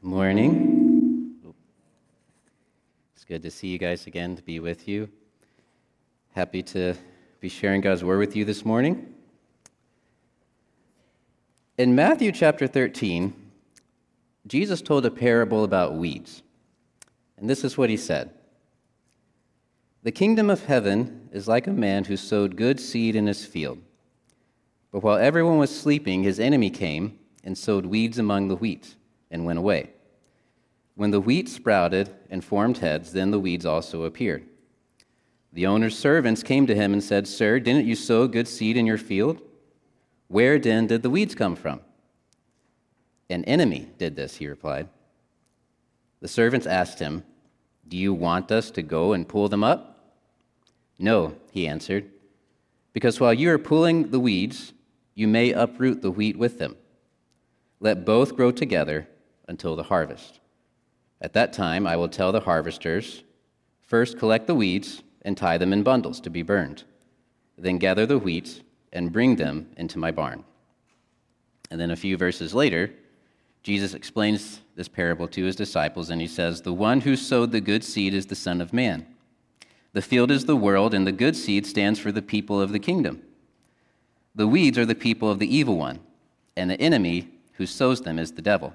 Good morning. It's good to see you guys again, to be with you. Happy to be sharing God's word with you this morning. In Matthew chapter 13, Jesus told a parable about weeds. And this is what he said The kingdom of heaven is like a man who sowed good seed in his field. But while everyone was sleeping, his enemy came and sowed weeds among the wheat and went away. When the wheat sprouted and formed heads, then the weeds also appeared. The owner's servants came to him and said, Sir, didn't you sow good seed in your field? Where then did the weeds come from? An enemy did this, he replied. The servants asked him, Do you want us to go and pull them up? No, he answered, because while you are pulling the weeds, you may uproot the wheat with them. Let both grow together until the harvest. At that time, I will tell the harvesters first collect the weeds and tie them in bundles to be burned, then gather the wheat and bring them into my barn. And then a few verses later, Jesus explains this parable to his disciples, and he says, The one who sowed the good seed is the Son of Man. The field is the world, and the good seed stands for the people of the kingdom. The weeds are the people of the evil one, and the enemy who sows them is the devil.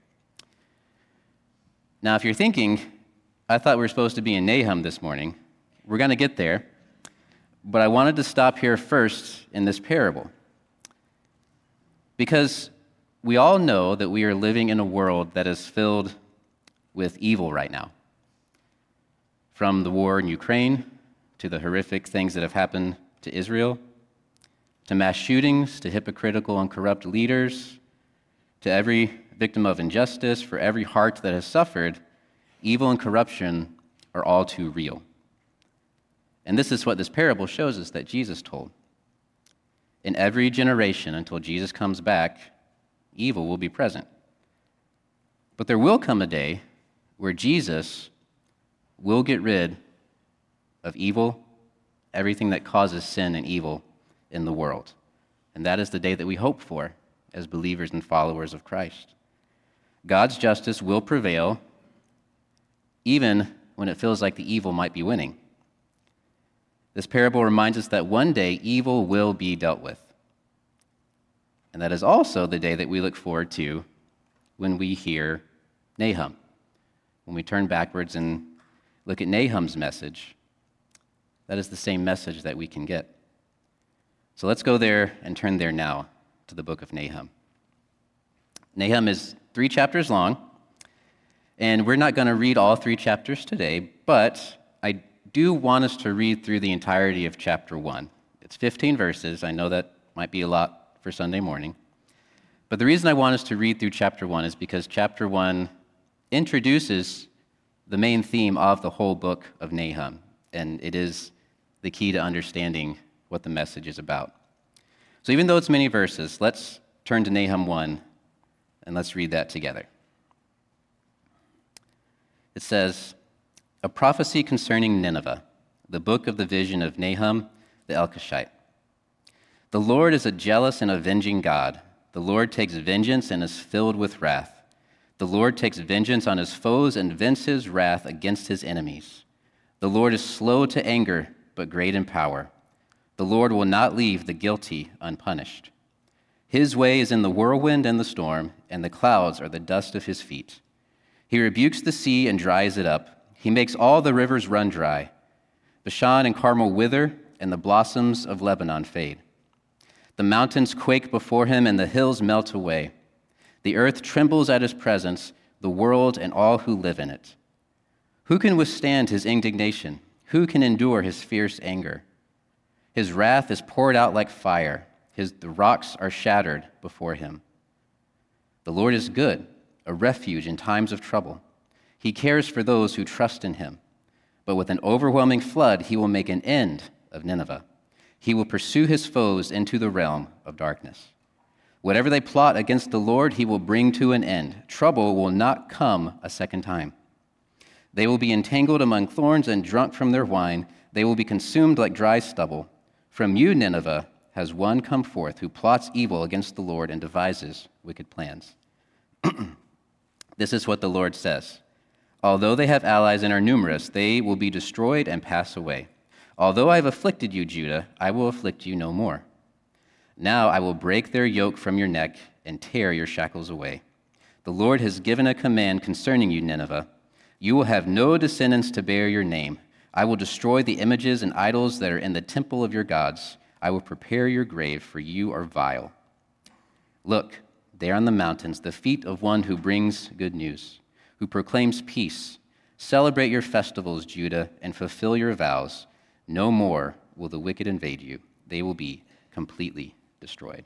Now, if you're thinking, I thought we were supposed to be in Nahum this morning, we're going to get there, but I wanted to stop here first in this parable. Because we all know that we are living in a world that is filled with evil right now. From the war in Ukraine to the horrific things that have happened to Israel, to mass shootings, to hypocritical and corrupt leaders, to every victim of injustice, for every heart that has suffered, evil and corruption are all too real. And this is what this parable shows us that Jesus told. In every generation until Jesus comes back, evil will be present. But there will come a day where Jesus will get rid of evil, everything that causes sin and evil in the world. And that is the day that we hope for as believers and followers of Christ. God's justice will prevail even when it feels like the evil might be winning. This parable reminds us that one day evil will be dealt with. And that is also the day that we look forward to when we hear Nahum. When we turn backwards and look at Nahum's message, that is the same message that we can get. So let's go there and turn there now to the book of Nahum. Nahum is three chapters long, and we're not going to read all three chapters today, but I do want us to read through the entirety of chapter one. It's 15 verses. I know that might be a lot for Sunday morning. But the reason I want us to read through chapter one is because chapter one introduces the main theme of the whole book of Nahum, and it is the key to understanding what the message is about. So even though it's many verses, let's turn to Nahum 1 and let's read that together. It says, A prophecy concerning Nineveh, the book of the vision of Nahum the Elkoshite. The Lord is a jealous and avenging God. The Lord takes vengeance and is filled with wrath. The Lord takes vengeance on his foes and vents his wrath against his enemies. The Lord is slow to anger, but great in power. The Lord will not leave the guilty unpunished. His way is in the whirlwind and the storm, and the clouds are the dust of his feet. He rebukes the sea and dries it up. He makes all the rivers run dry. Bashan and Carmel wither, and the blossoms of Lebanon fade. The mountains quake before him, and the hills melt away. The earth trembles at his presence, the world and all who live in it. Who can withstand his indignation? Who can endure his fierce anger? His wrath is poured out like fire his, the rocks are shattered before him. The Lord is good, a refuge in times of trouble. He cares for those who trust in him. But with an overwhelming flood, he will make an end of Nineveh. He will pursue his foes into the realm of darkness. Whatever they plot against the Lord, he will bring to an end. Trouble will not come a second time. They will be entangled among thorns and drunk from their wine. They will be consumed like dry stubble. From you, Nineveh, has one come forth who plots evil against the Lord and devises wicked plans. this is what the Lord says. Although they have allies and are numerous, they will be destroyed and pass away. Although I have afflicted you, Judah, I will afflict you no more. Now I will break their yoke from your neck and tear your shackles away. The Lord has given a command concerning you, Nineveh. You will have no descendants to bear your name. I will destroy the images and idols that are in the temple of your gods. I will prepare your grave, for you are vile. Look, there on the mountains, the feet of one who brings good news who proclaims peace. Celebrate your festivals, Judah, and fulfill your vows. No more will the wicked invade you, they will be completely destroyed.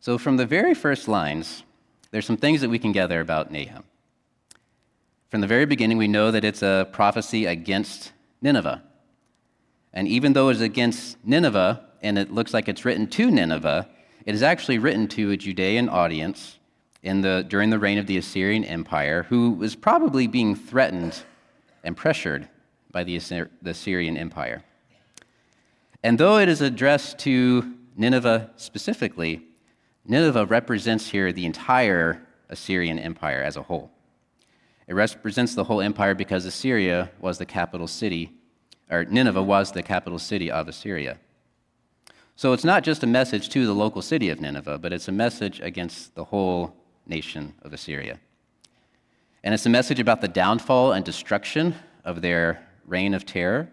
So, from the very first lines, there's some things that we can gather about Nahum. From the very beginning, we know that it's a prophecy against Nineveh. And even though it's against Nineveh, and it looks like it's written to Nineveh, it is actually written to a Judean audience in the, during the reign of the Assyrian Empire, who was probably being threatened and pressured by the, the Assyrian Empire. And though it is addressed to Nineveh specifically, Nineveh represents here the entire Assyrian Empire as a whole. It represents the whole empire because Assyria was the capital city, or Nineveh was the capital city of Assyria. So it's not just a message to the local city of Nineveh, but it's a message against the whole nation of Assyria. And it's a message about the downfall and destruction of their reign of terror.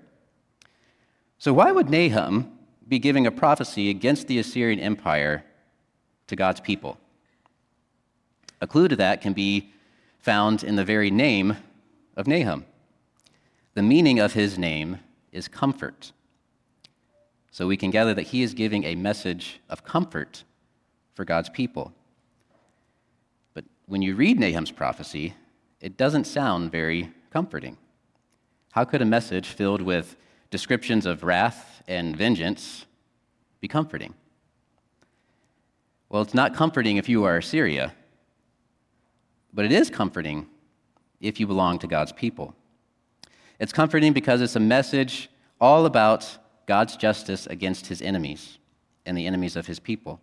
So, why would Nahum be giving a prophecy against the Assyrian Empire to God's people? A clue to that can be found in the very name of Nahum. The meaning of his name is comfort. So we can gather that he is giving a message of comfort for God's people But when you read Nahum's prophecy, it doesn't sound very comforting. How could a message filled with descriptions of wrath and vengeance be comforting? Well, it's not comforting if you are Assyria, but it is comforting if you belong to God's people. It's comforting because it's a message all about God's justice against his enemies and the enemies of his people.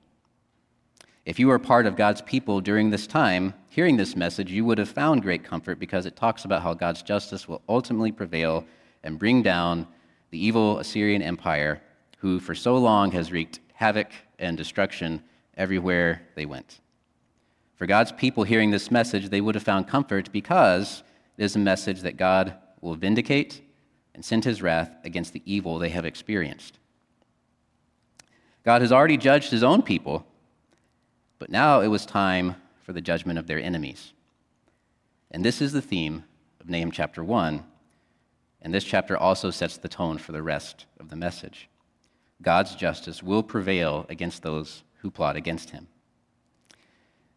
If you were part of God's people during this time, hearing this message, you would have found great comfort because it talks about how God's justice will ultimately prevail and bring down the evil Assyrian Empire, who for so long has wreaked havoc and destruction everywhere they went. For God's people hearing this message, they would have found comfort because it is a message that God will vindicate and send his wrath against the evil they have experienced. God has already judged his own people but now it was time for the judgment of their enemies. And this is the theme of Nahum chapter 1. And this chapter also sets the tone for the rest of the message. God's justice will prevail against those who plot against him.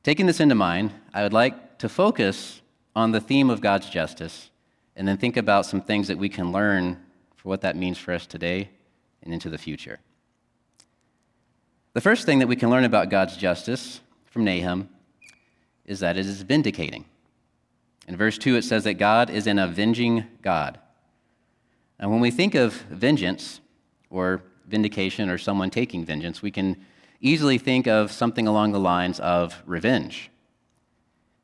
Taking this into mind, I would like to focus on the theme of God's justice and then think about some things that we can learn for what that means for us today and into the future. The first thing that we can learn about God's justice from Nahum is that it is vindicating. In verse 2, it says that God is an avenging God. And when we think of vengeance or vindication or someone taking vengeance, we can easily think of something along the lines of revenge.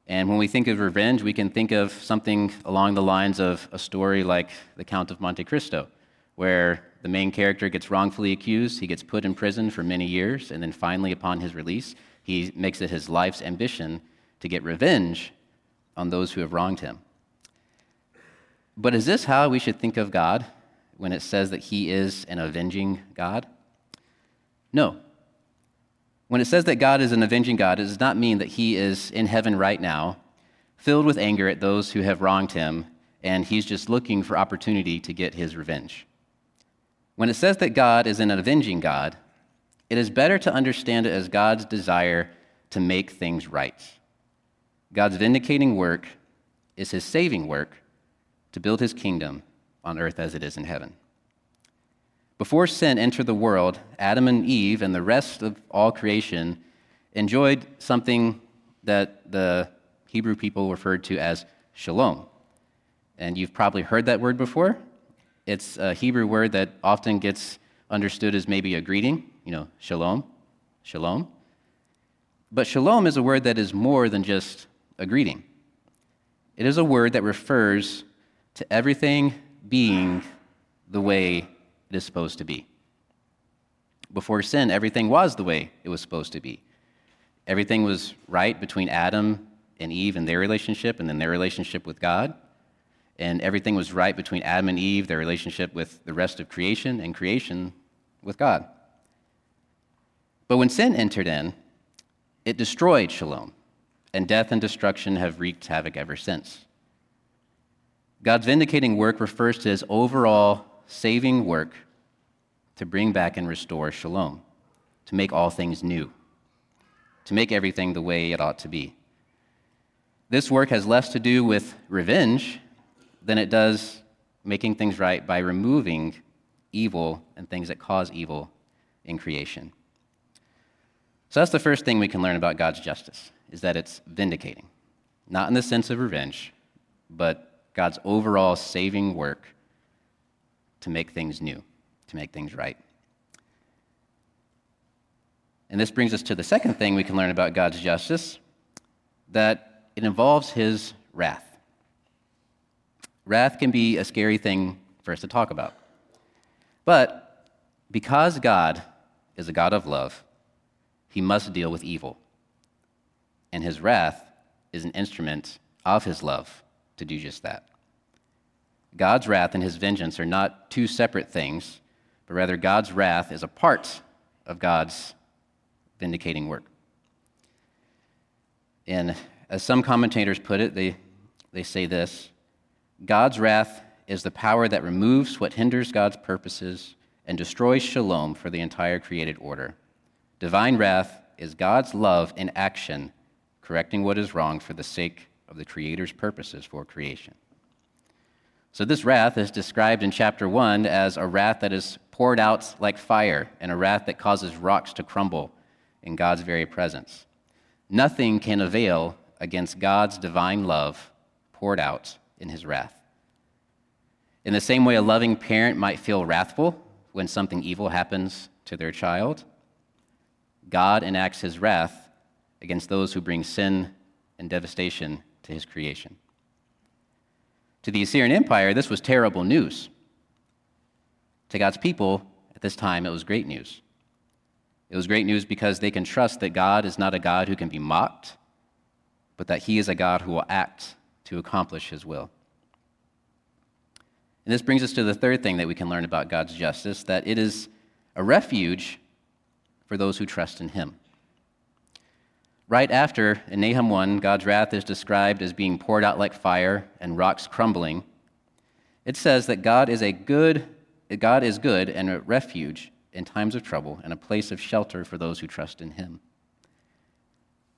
And when we think of revenge, we can think of something along the lines of a story like The Count of Monte Cristo, where the main character gets wrongfully accused, he gets put in prison for many years, and then finally, upon his release, he makes it his life's ambition to get revenge on those who have wronged him. But is this how we should think of God when it says that he is an avenging God? No. When it says that God is an avenging God, it does not mean that he is in heaven right now, filled with anger at those who have wronged him, and he's just looking for opportunity to get his revenge. When it says that God is an avenging God, it is better to understand it as God's desire to make things right. God's vindicating work is his saving work to build his kingdom on earth as it is in heaven. Before sin entered the world, Adam and Eve and the rest of all creation enjoyed something that the Hebrew people referred to as shalom. And you've probably heard that word before. It's a Hebrew word that often gets understood as maybe a greeting, you know, shalom, shalom. But shalom is a word that is more than just a greeting. It is a word that refers to everything being the way it is supposed to be. Before sin, everything was the way it was supposed to be. Everything was right between Adam and Eve and their relationship, and then their relationship with God. And everything was right between Adam and Eve, their relationship with the rest of creation, and creation with God. But when sin entered in, it destroyed shalom, and death and destruction have wreaked havoc ever since. God's vindicating work refers to his overall saving work to bring back and restore shalom, to make all things new, to make everything the way it ought to be. This work has less to do with revenge than it does making things right by removing evil and things that cause evil in creation. So that's the first thing we can learn about God's justice, is that it's vindicating. Not in the sense of revenge, but God's overall saving work to make things new, to make things right. And this brings us to the second thing we can learn about God's justice that it involves his wrath. Wrath can be a scary thing for us to talk about. But because God is a God of love, he must deal with evil. And his wrath is an instrument of his love to do just that. God's wrath and his vengeance are not two separate things, but rather God's wrath is a part of God's vindicating work. And as some commentators put it, they, they say this God's wrath is the power that removes what hinders God's purposes and destroys shalom for the entire created order. Divine wrath is God's love in action, correcting what is wrong for the sake of the Creator's purposes for creation. So, this wrath is described in chapter 1 as a wrath that is poured out like fire and a wrath that causes rocks to crumble in God's very presence. Nothing can avail against God's divine love poured out in his wrath. In the same way, a loving parent might feel wrathful when something evil happens to their child, God enacts his wrath against those who bring sin and devastation to his creation. To the Assyrian Empire, this was terrible news. To God's people at this time, it was great news. It was great news because they can trust that God is not a God who can be mocked, but that He is a God who will act to accomplish His will. And this brings us to the third thing that we can learn about God's justice that it is a refuge for those who trust in Him. Right after, in Nahum 1, God's wrath is described as being poured out like fire and rocks crumbling. It says that God is a good, God is good and a refuge in times of trouble and a place of shelter for those who trust in him.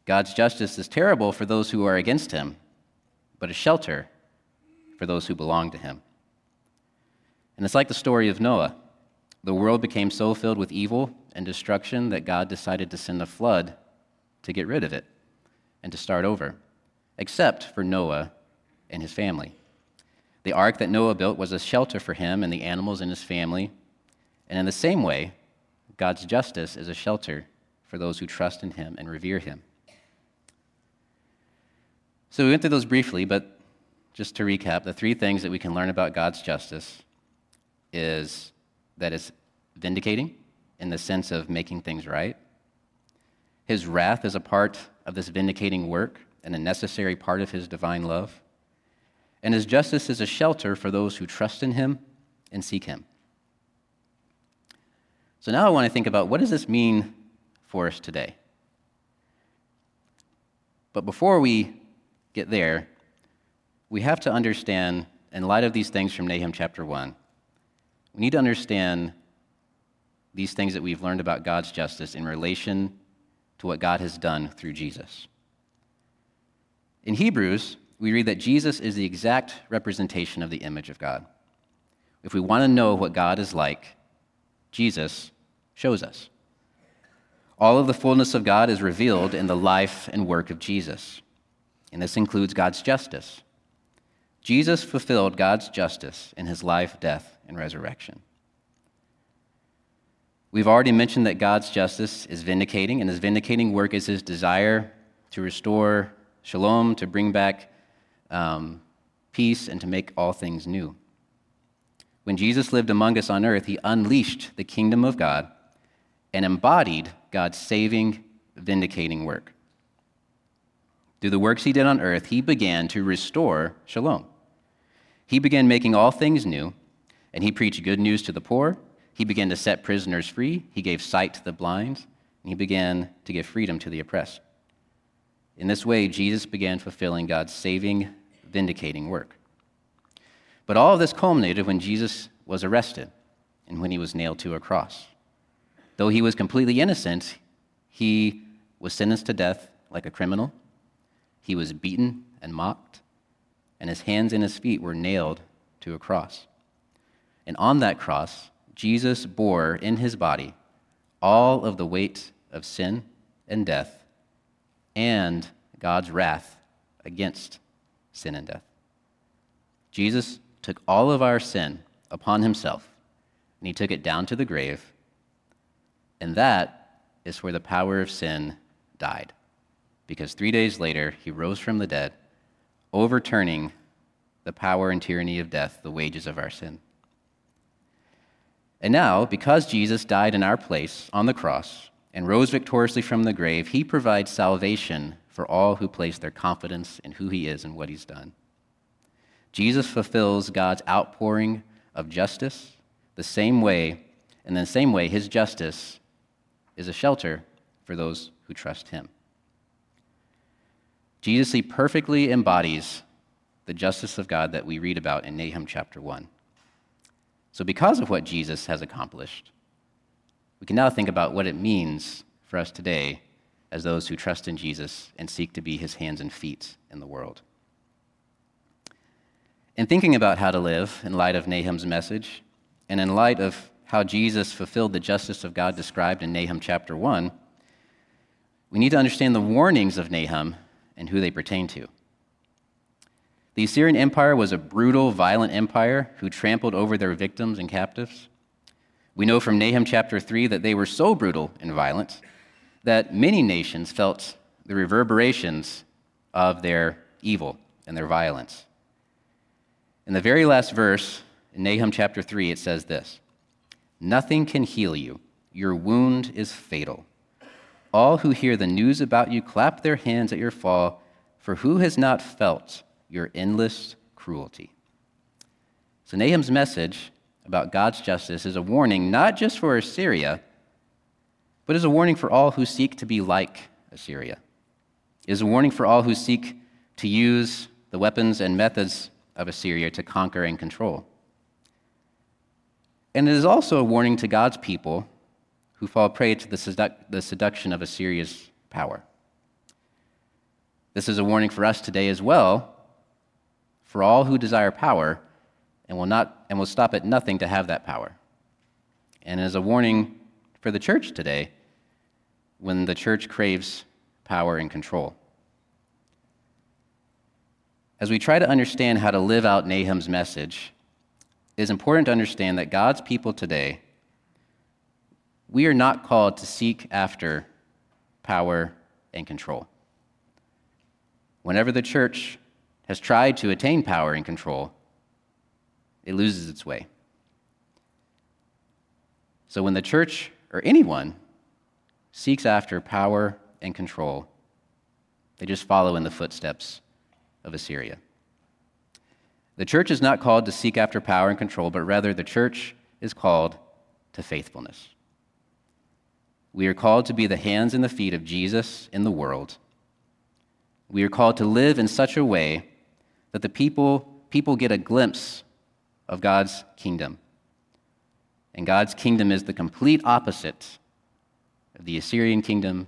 God's justice is terrible for those who are against him, but a shelter for those who belong to him. And it's like the story of Noah. The world became so filled with evil and destruction that God decided to send a flood to get rid of it and to start over, except for Noah and his family. The ark that Noah built was a shelter for him and the animals in his family and in the same way, God's justice is a shelter for those who trust in him and revere him. So we went through those briefly, but just to recap, the three things that we can learn about God's justice is that it's vindicating in the sense of making things right. His wrath is a part of this vindicating work and a necessary part of his divine love. And his justice is a shelter for those who trust in him and seek him. So now I want to think about what does this mean for us today? But before we get there, we have to understand, in light of these things from Nahum chapter 1, we need to understand these things that we've learned about God's justice in relation to what God has done through Jesus. In Hebrews, we read that Jesus is the exact representation of the image of God. If we want to know what God is like, Jesus shows us. All of the fullness of God is revealed in the life and work of Jesus, and this includes God's justice. Jesus fulfilled God's justice in his life, death, and resurrection. We've already mentioned that God's justice is vindicating, and his vindicating work is his desire to restore shalom, to bring back um, peace, and to make all things new. When Jesus lived among us on earth, he unleashed the kingdom of God and embodied God's saving, vindicating work. Through the works he did on earth, he began to restore shalom. He began making all things new, and he preached good news to the poor he began to set prisoners free, he gave sight to the blind, and he began to give freedom to the oppressed. In this way, Jesus began fulfilling God's saving, vindicating work. But all of this culminated when Jesus was arrested and when he was nailed to a cross. Though he was completely innocent, he was sentenced to death like a criminal. He was beaten and mocked, and his hands and his feet were nailed to a cross. And on that cross, Jesus bore in his body all of the weight of sin and death and God's wrath against sin and death. Jesus took all of our sin upon himself, and he took it down to the grave, and that is where the power of sin died. Because three days later, he rose from the dead, overturning the power and tyranny of death, the wages of our sin. And now, because Jesus died in our place on the cross and rose victoriously from the grave, he provides salvation for all who place their confidence in who he is and what he's done. Jesus fulfills God's outpouring of justice the same way, and in the same way, his justice is a shelter for those who trust him. Jesus he perfectly embodies the justice of God that we read about in Nahum chapter 1. So, because of what Jesus has accomplished, we can now think about what it means for us today as those who trust in Jesus and seek to be his hands and feet in the world. In thinking about how to live in light of Nahum's message, and in light of how Jesus fulfilled the justice of God described in Nahum chapter 1, we need to understand the warnings of Nahum and who they pertain to. The Assyrian Empire was a brutal, violent empire who trampled over their victims and captives. We know from Nahum chapter 3 that they were so brutal and violent that many nations felt the reverberations of their evil and their violence. In the very last verse, in Nahum chapter 3, it says this Nothing can heal you, your wound is fatal. All who hear the news about you clap their hands at your fall, for who has not felt your endless cruelty. So, Nahum's message about God's justice is a warning not just for Assyria, but is a warning for all who seek to be like Assyria. It is a warning for all who seek to use the weapons and methods of Assyria to conquer and control. And it is also a warning to God's people who fall prey to the, the seduction of Assyria's power. This is a warning for us today as well for all who desire power and will, not, and will stop at nothing to have that power. And as a warning for the church today when the church craves power and control. As we try to understand how to live out Nahum's message, it is important to understand that God's people today, we are not called to seek after power and control. Whenever the church has tried to attain power and control, it loses its way. So when the church or anyone seeks after power and control, they just follow in the footsteps of Assyria. The church is not called to seek after power and control, but rather the church is called to faithfulness. We are called to be the hands and the feet of Jesus in the world. We are called to live in such a way that the people, people get a glimpse of God's kingdom. And God's kingdom is the complete opposite of the Assyrian kingdom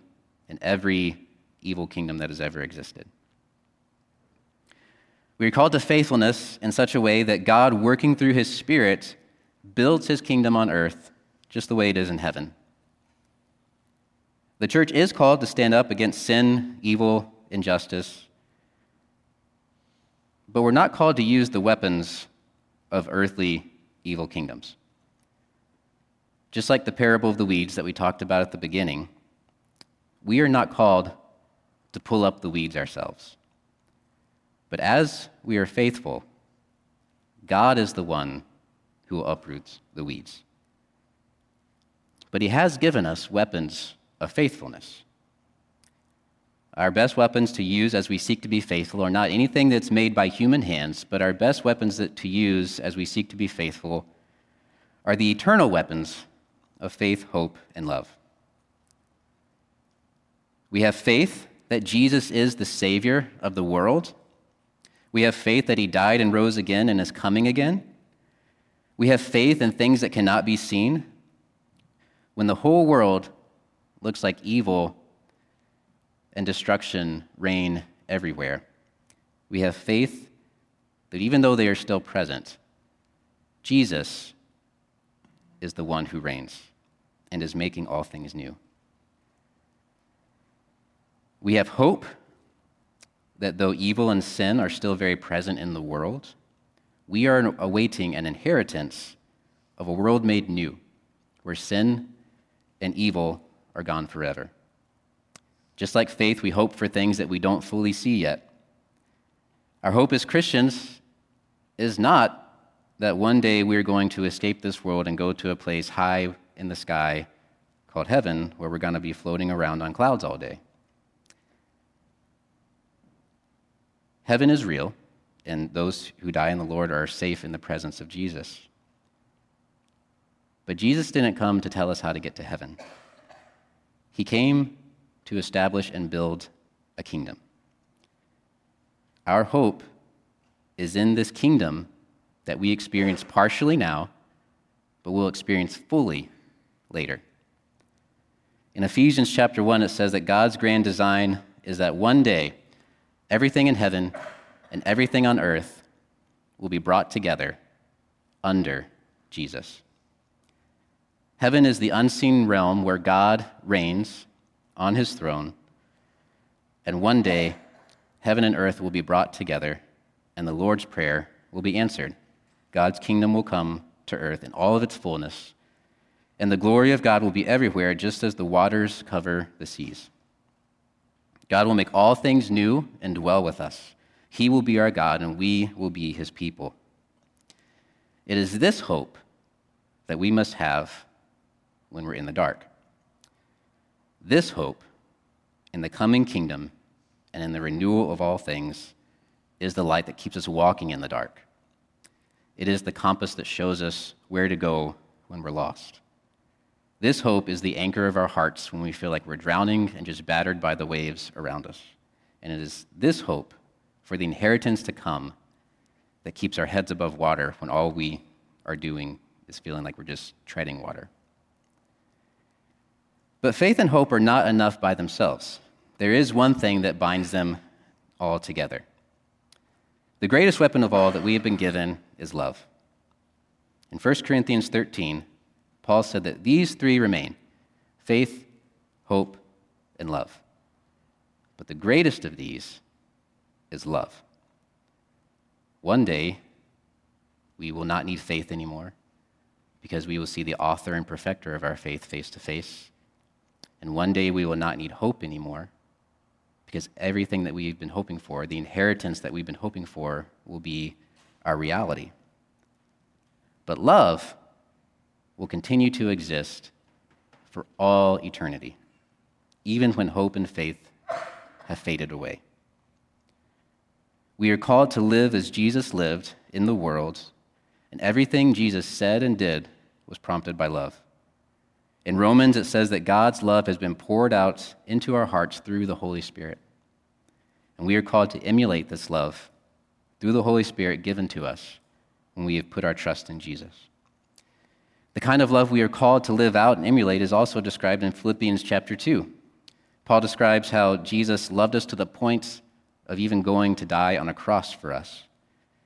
and every evil kingdom that has ever existed. We are called to faithfulness in such a way that God, working through his Spirit, builds his kingdom on earth just the way it is in heaven. The church is called to stand up against sin, evil, injustice, but we're not called to use the weapons of earthly evil kingdoms. Just like the parable of the weeds that we talked about at the beginning, we are not called to pull up the weeds ourselves. But as we are faithful, God is the one who uproots the weeds. But He has given us weapons of faithfulness. Our best weapons to use as we seek to be faithful are not anything that's made by human hands, but our best weapons that to use as we seek to be faithful are the eternal weapons of faith, hope, and love. We have faith that Jesus is the Savior of the world. We have faith that He died and rose again and is coming again. We have faith in things that cannot be seen. When the whole world looks like evil and destruction reign everywhere. We have faith that even though they are still present, Jesus is the one who reigns and is making all things new. We have hope that though evil and sin are still very present in the world, we are awaiting an inheritance of a world made new, where sin and evil are gone forever. Just like faith, we hope for things that we don't fully see yet. Our hope as Christians is not that one day we're going to escape this world and go to a place high in the sky called heaven where we're going to be floating around on clouds all day. Heaven is real, and those who die in the Lord are safe in the presence of Jesus. But Jesus didn't come to tell us how to get to heaven. He came to establish and build a kingdom. Our hope is in this kingdom that we experience partially now, but will experience fully later. In Ephesians chapter 1, it says that God's grand design is that one day everything in heaven and everything on earth will be brought together under Jesus. Heaven is the unseen realm where God reigns on his throne, and one day heaven and earth will be brought together, and the Lord's Prayer will be answered. God's kingdom will come to earth in all of its fullness, and the glory of God will be everywhere, just as the waters cover the seas. God will make all things new and dwell with us. He will be our God, and we will be his people. It is this hope that we must have when we're in the dark. This hope in the coming kingdom and in the renewal of all things is the light that keeps us walking in the dark. It is the compass that shows us where to go when we're lost. This hope is the anchor of our hearts when we feel like we're drowning and just battered by the waves around us. And it is this hope for the inheritance to come that keeps our heads above water when all we are doing is feeling like we're just treading water. But faith and hope are not enough by themselves. There is one thing that binds them all together. The greatest weapon of all that we have been given is love. In 1 Corinthians 13, Paul said that these three remain faith, hope, and love. But the greatest of these is love. One day, we will not need faith anymore because we will see the author and perfecter of our faith face to face. And one day we will not need hope anymore because everything that we've been hoping for, the inheritance that we've been hoping for, will be our reality. But love will continue to exist for all eternity, even when hope and faith have faded away. We are called to live as Jesus lived in the world, and everything Jesus said and did was prompted by love. In Romans, it says that God's love has been poured out into our hearts through the Holy Spirit. And we are called to emulate this love through the Holy Spirit given to us when we have put our trust in Jesus. The kind of love we are called to live out and emulate is also described in Philippians chapter 2. Paul describes how Jesus loved us to the point of even going to die on a cross for us.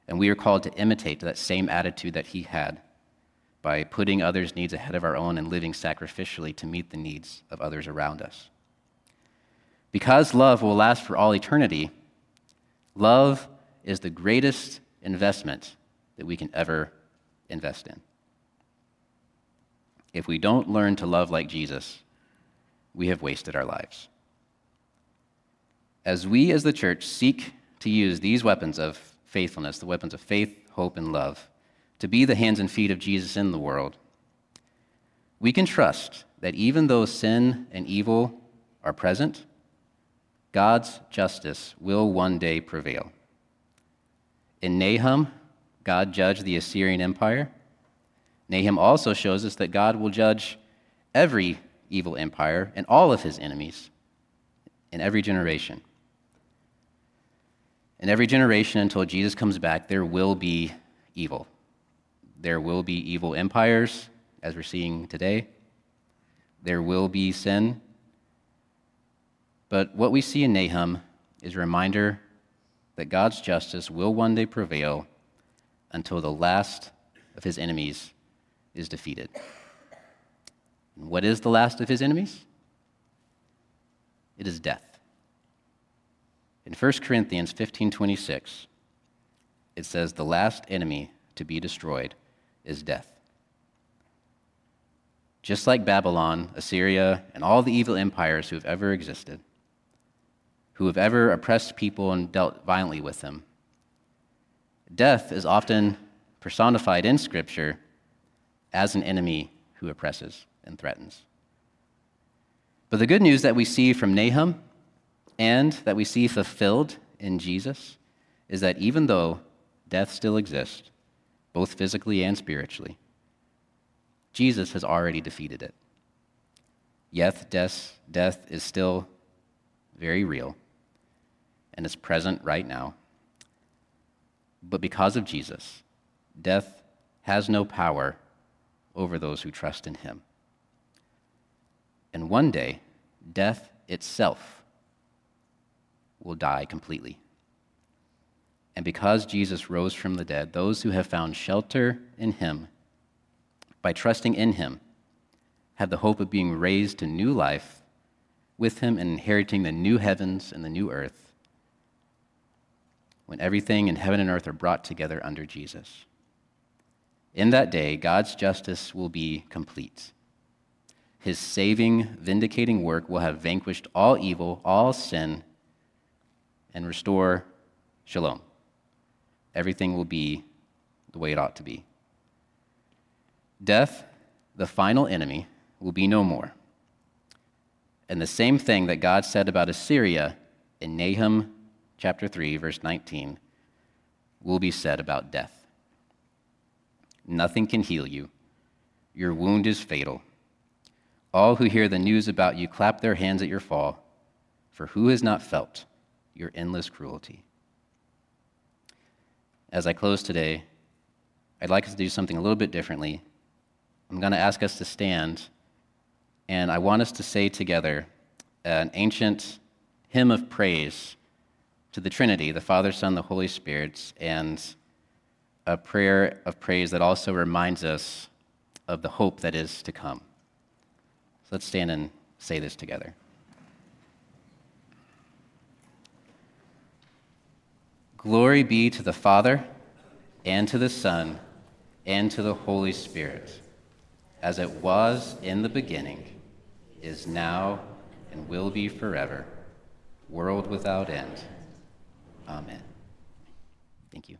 And we are called to imitate that same attitude that he had by putting others' needs ahead of our own and living sacrificially to meet the needs of others around us. Because love will last for all eternity, love is the greatest investment that we can ever invest in. If we don't learn to love like Jesus, we have wasted our lives. As we as the church seek to use these weapons of faithfulness, the weapons of faith, hope, and love, to be the hands and feet of Jesus in the world, we can trust that even though sin and evil are present, God's justice will one day prevail. In Nahum, God judged the Assyrian Empire. Nahum also shows us that God will judge every evil empire and all of his enemies in every generation. In every generation until Jesus comes back, there will be evil. There will be evil empires, as we're seeing today. There will be sin. But what we see in Nahum is a reminder that God's justice will one day prevail until the last of his enemies is defeated. And what is the last of his enemies? It is death. In 1 Corinthians 15:26, it says the last enemy to be destroyed is death. Just like Babylon, Assyria, and all the evil empires who have ever existed, who have ever oppressed people and dealt violently with them. Death is often personified in Scripture as an enemy who oppresses and threatens. But the good news that we see from Nahum and that we see fulfilled in Jesus is that even though death still exists, both physically and spiritually, Jesus has already defeated it. Yet, death, death is still very real and is present right now. But because of Jesus, death has no power over those who trust in him. And one day, death itself will die completely. And because Jesus rose from the dead, those who have found shelter in him, by trusting in him, have the hope of being raised to new life with him and inheriting the new heavens and the new earth when everything in heaven and earth are brought together under Jesus. In that day, God's justice will be complete. His saving, vindicating work will have vanquished all evil, all sin, and restore shalom. Everything will be the way it ought to be. Death, the final enemy, will be no more. And the same thing that God said about Assyria in Nahum chapter 3, verse 19, will be said about death. Nothing can heal you. Your wound is fatal. All who hear the news about you clap their hands at your fall, for who has not felt your endless cruelty? As I close today, I'd like us to do something a little bit differently. I'm going to ask us to stand, and I want us to say together an ancient hymn of praise to the Trinity, the Father, Son, the Holy Spirit, and a prayer of praise that also reminds us of the hope that is to come. So let's stand and say this together. Glory be to the Father, and to the Son, and to the Holy Spirit, as it was in the beginning, is now, and will be forever, world without end. Amen. Thank you.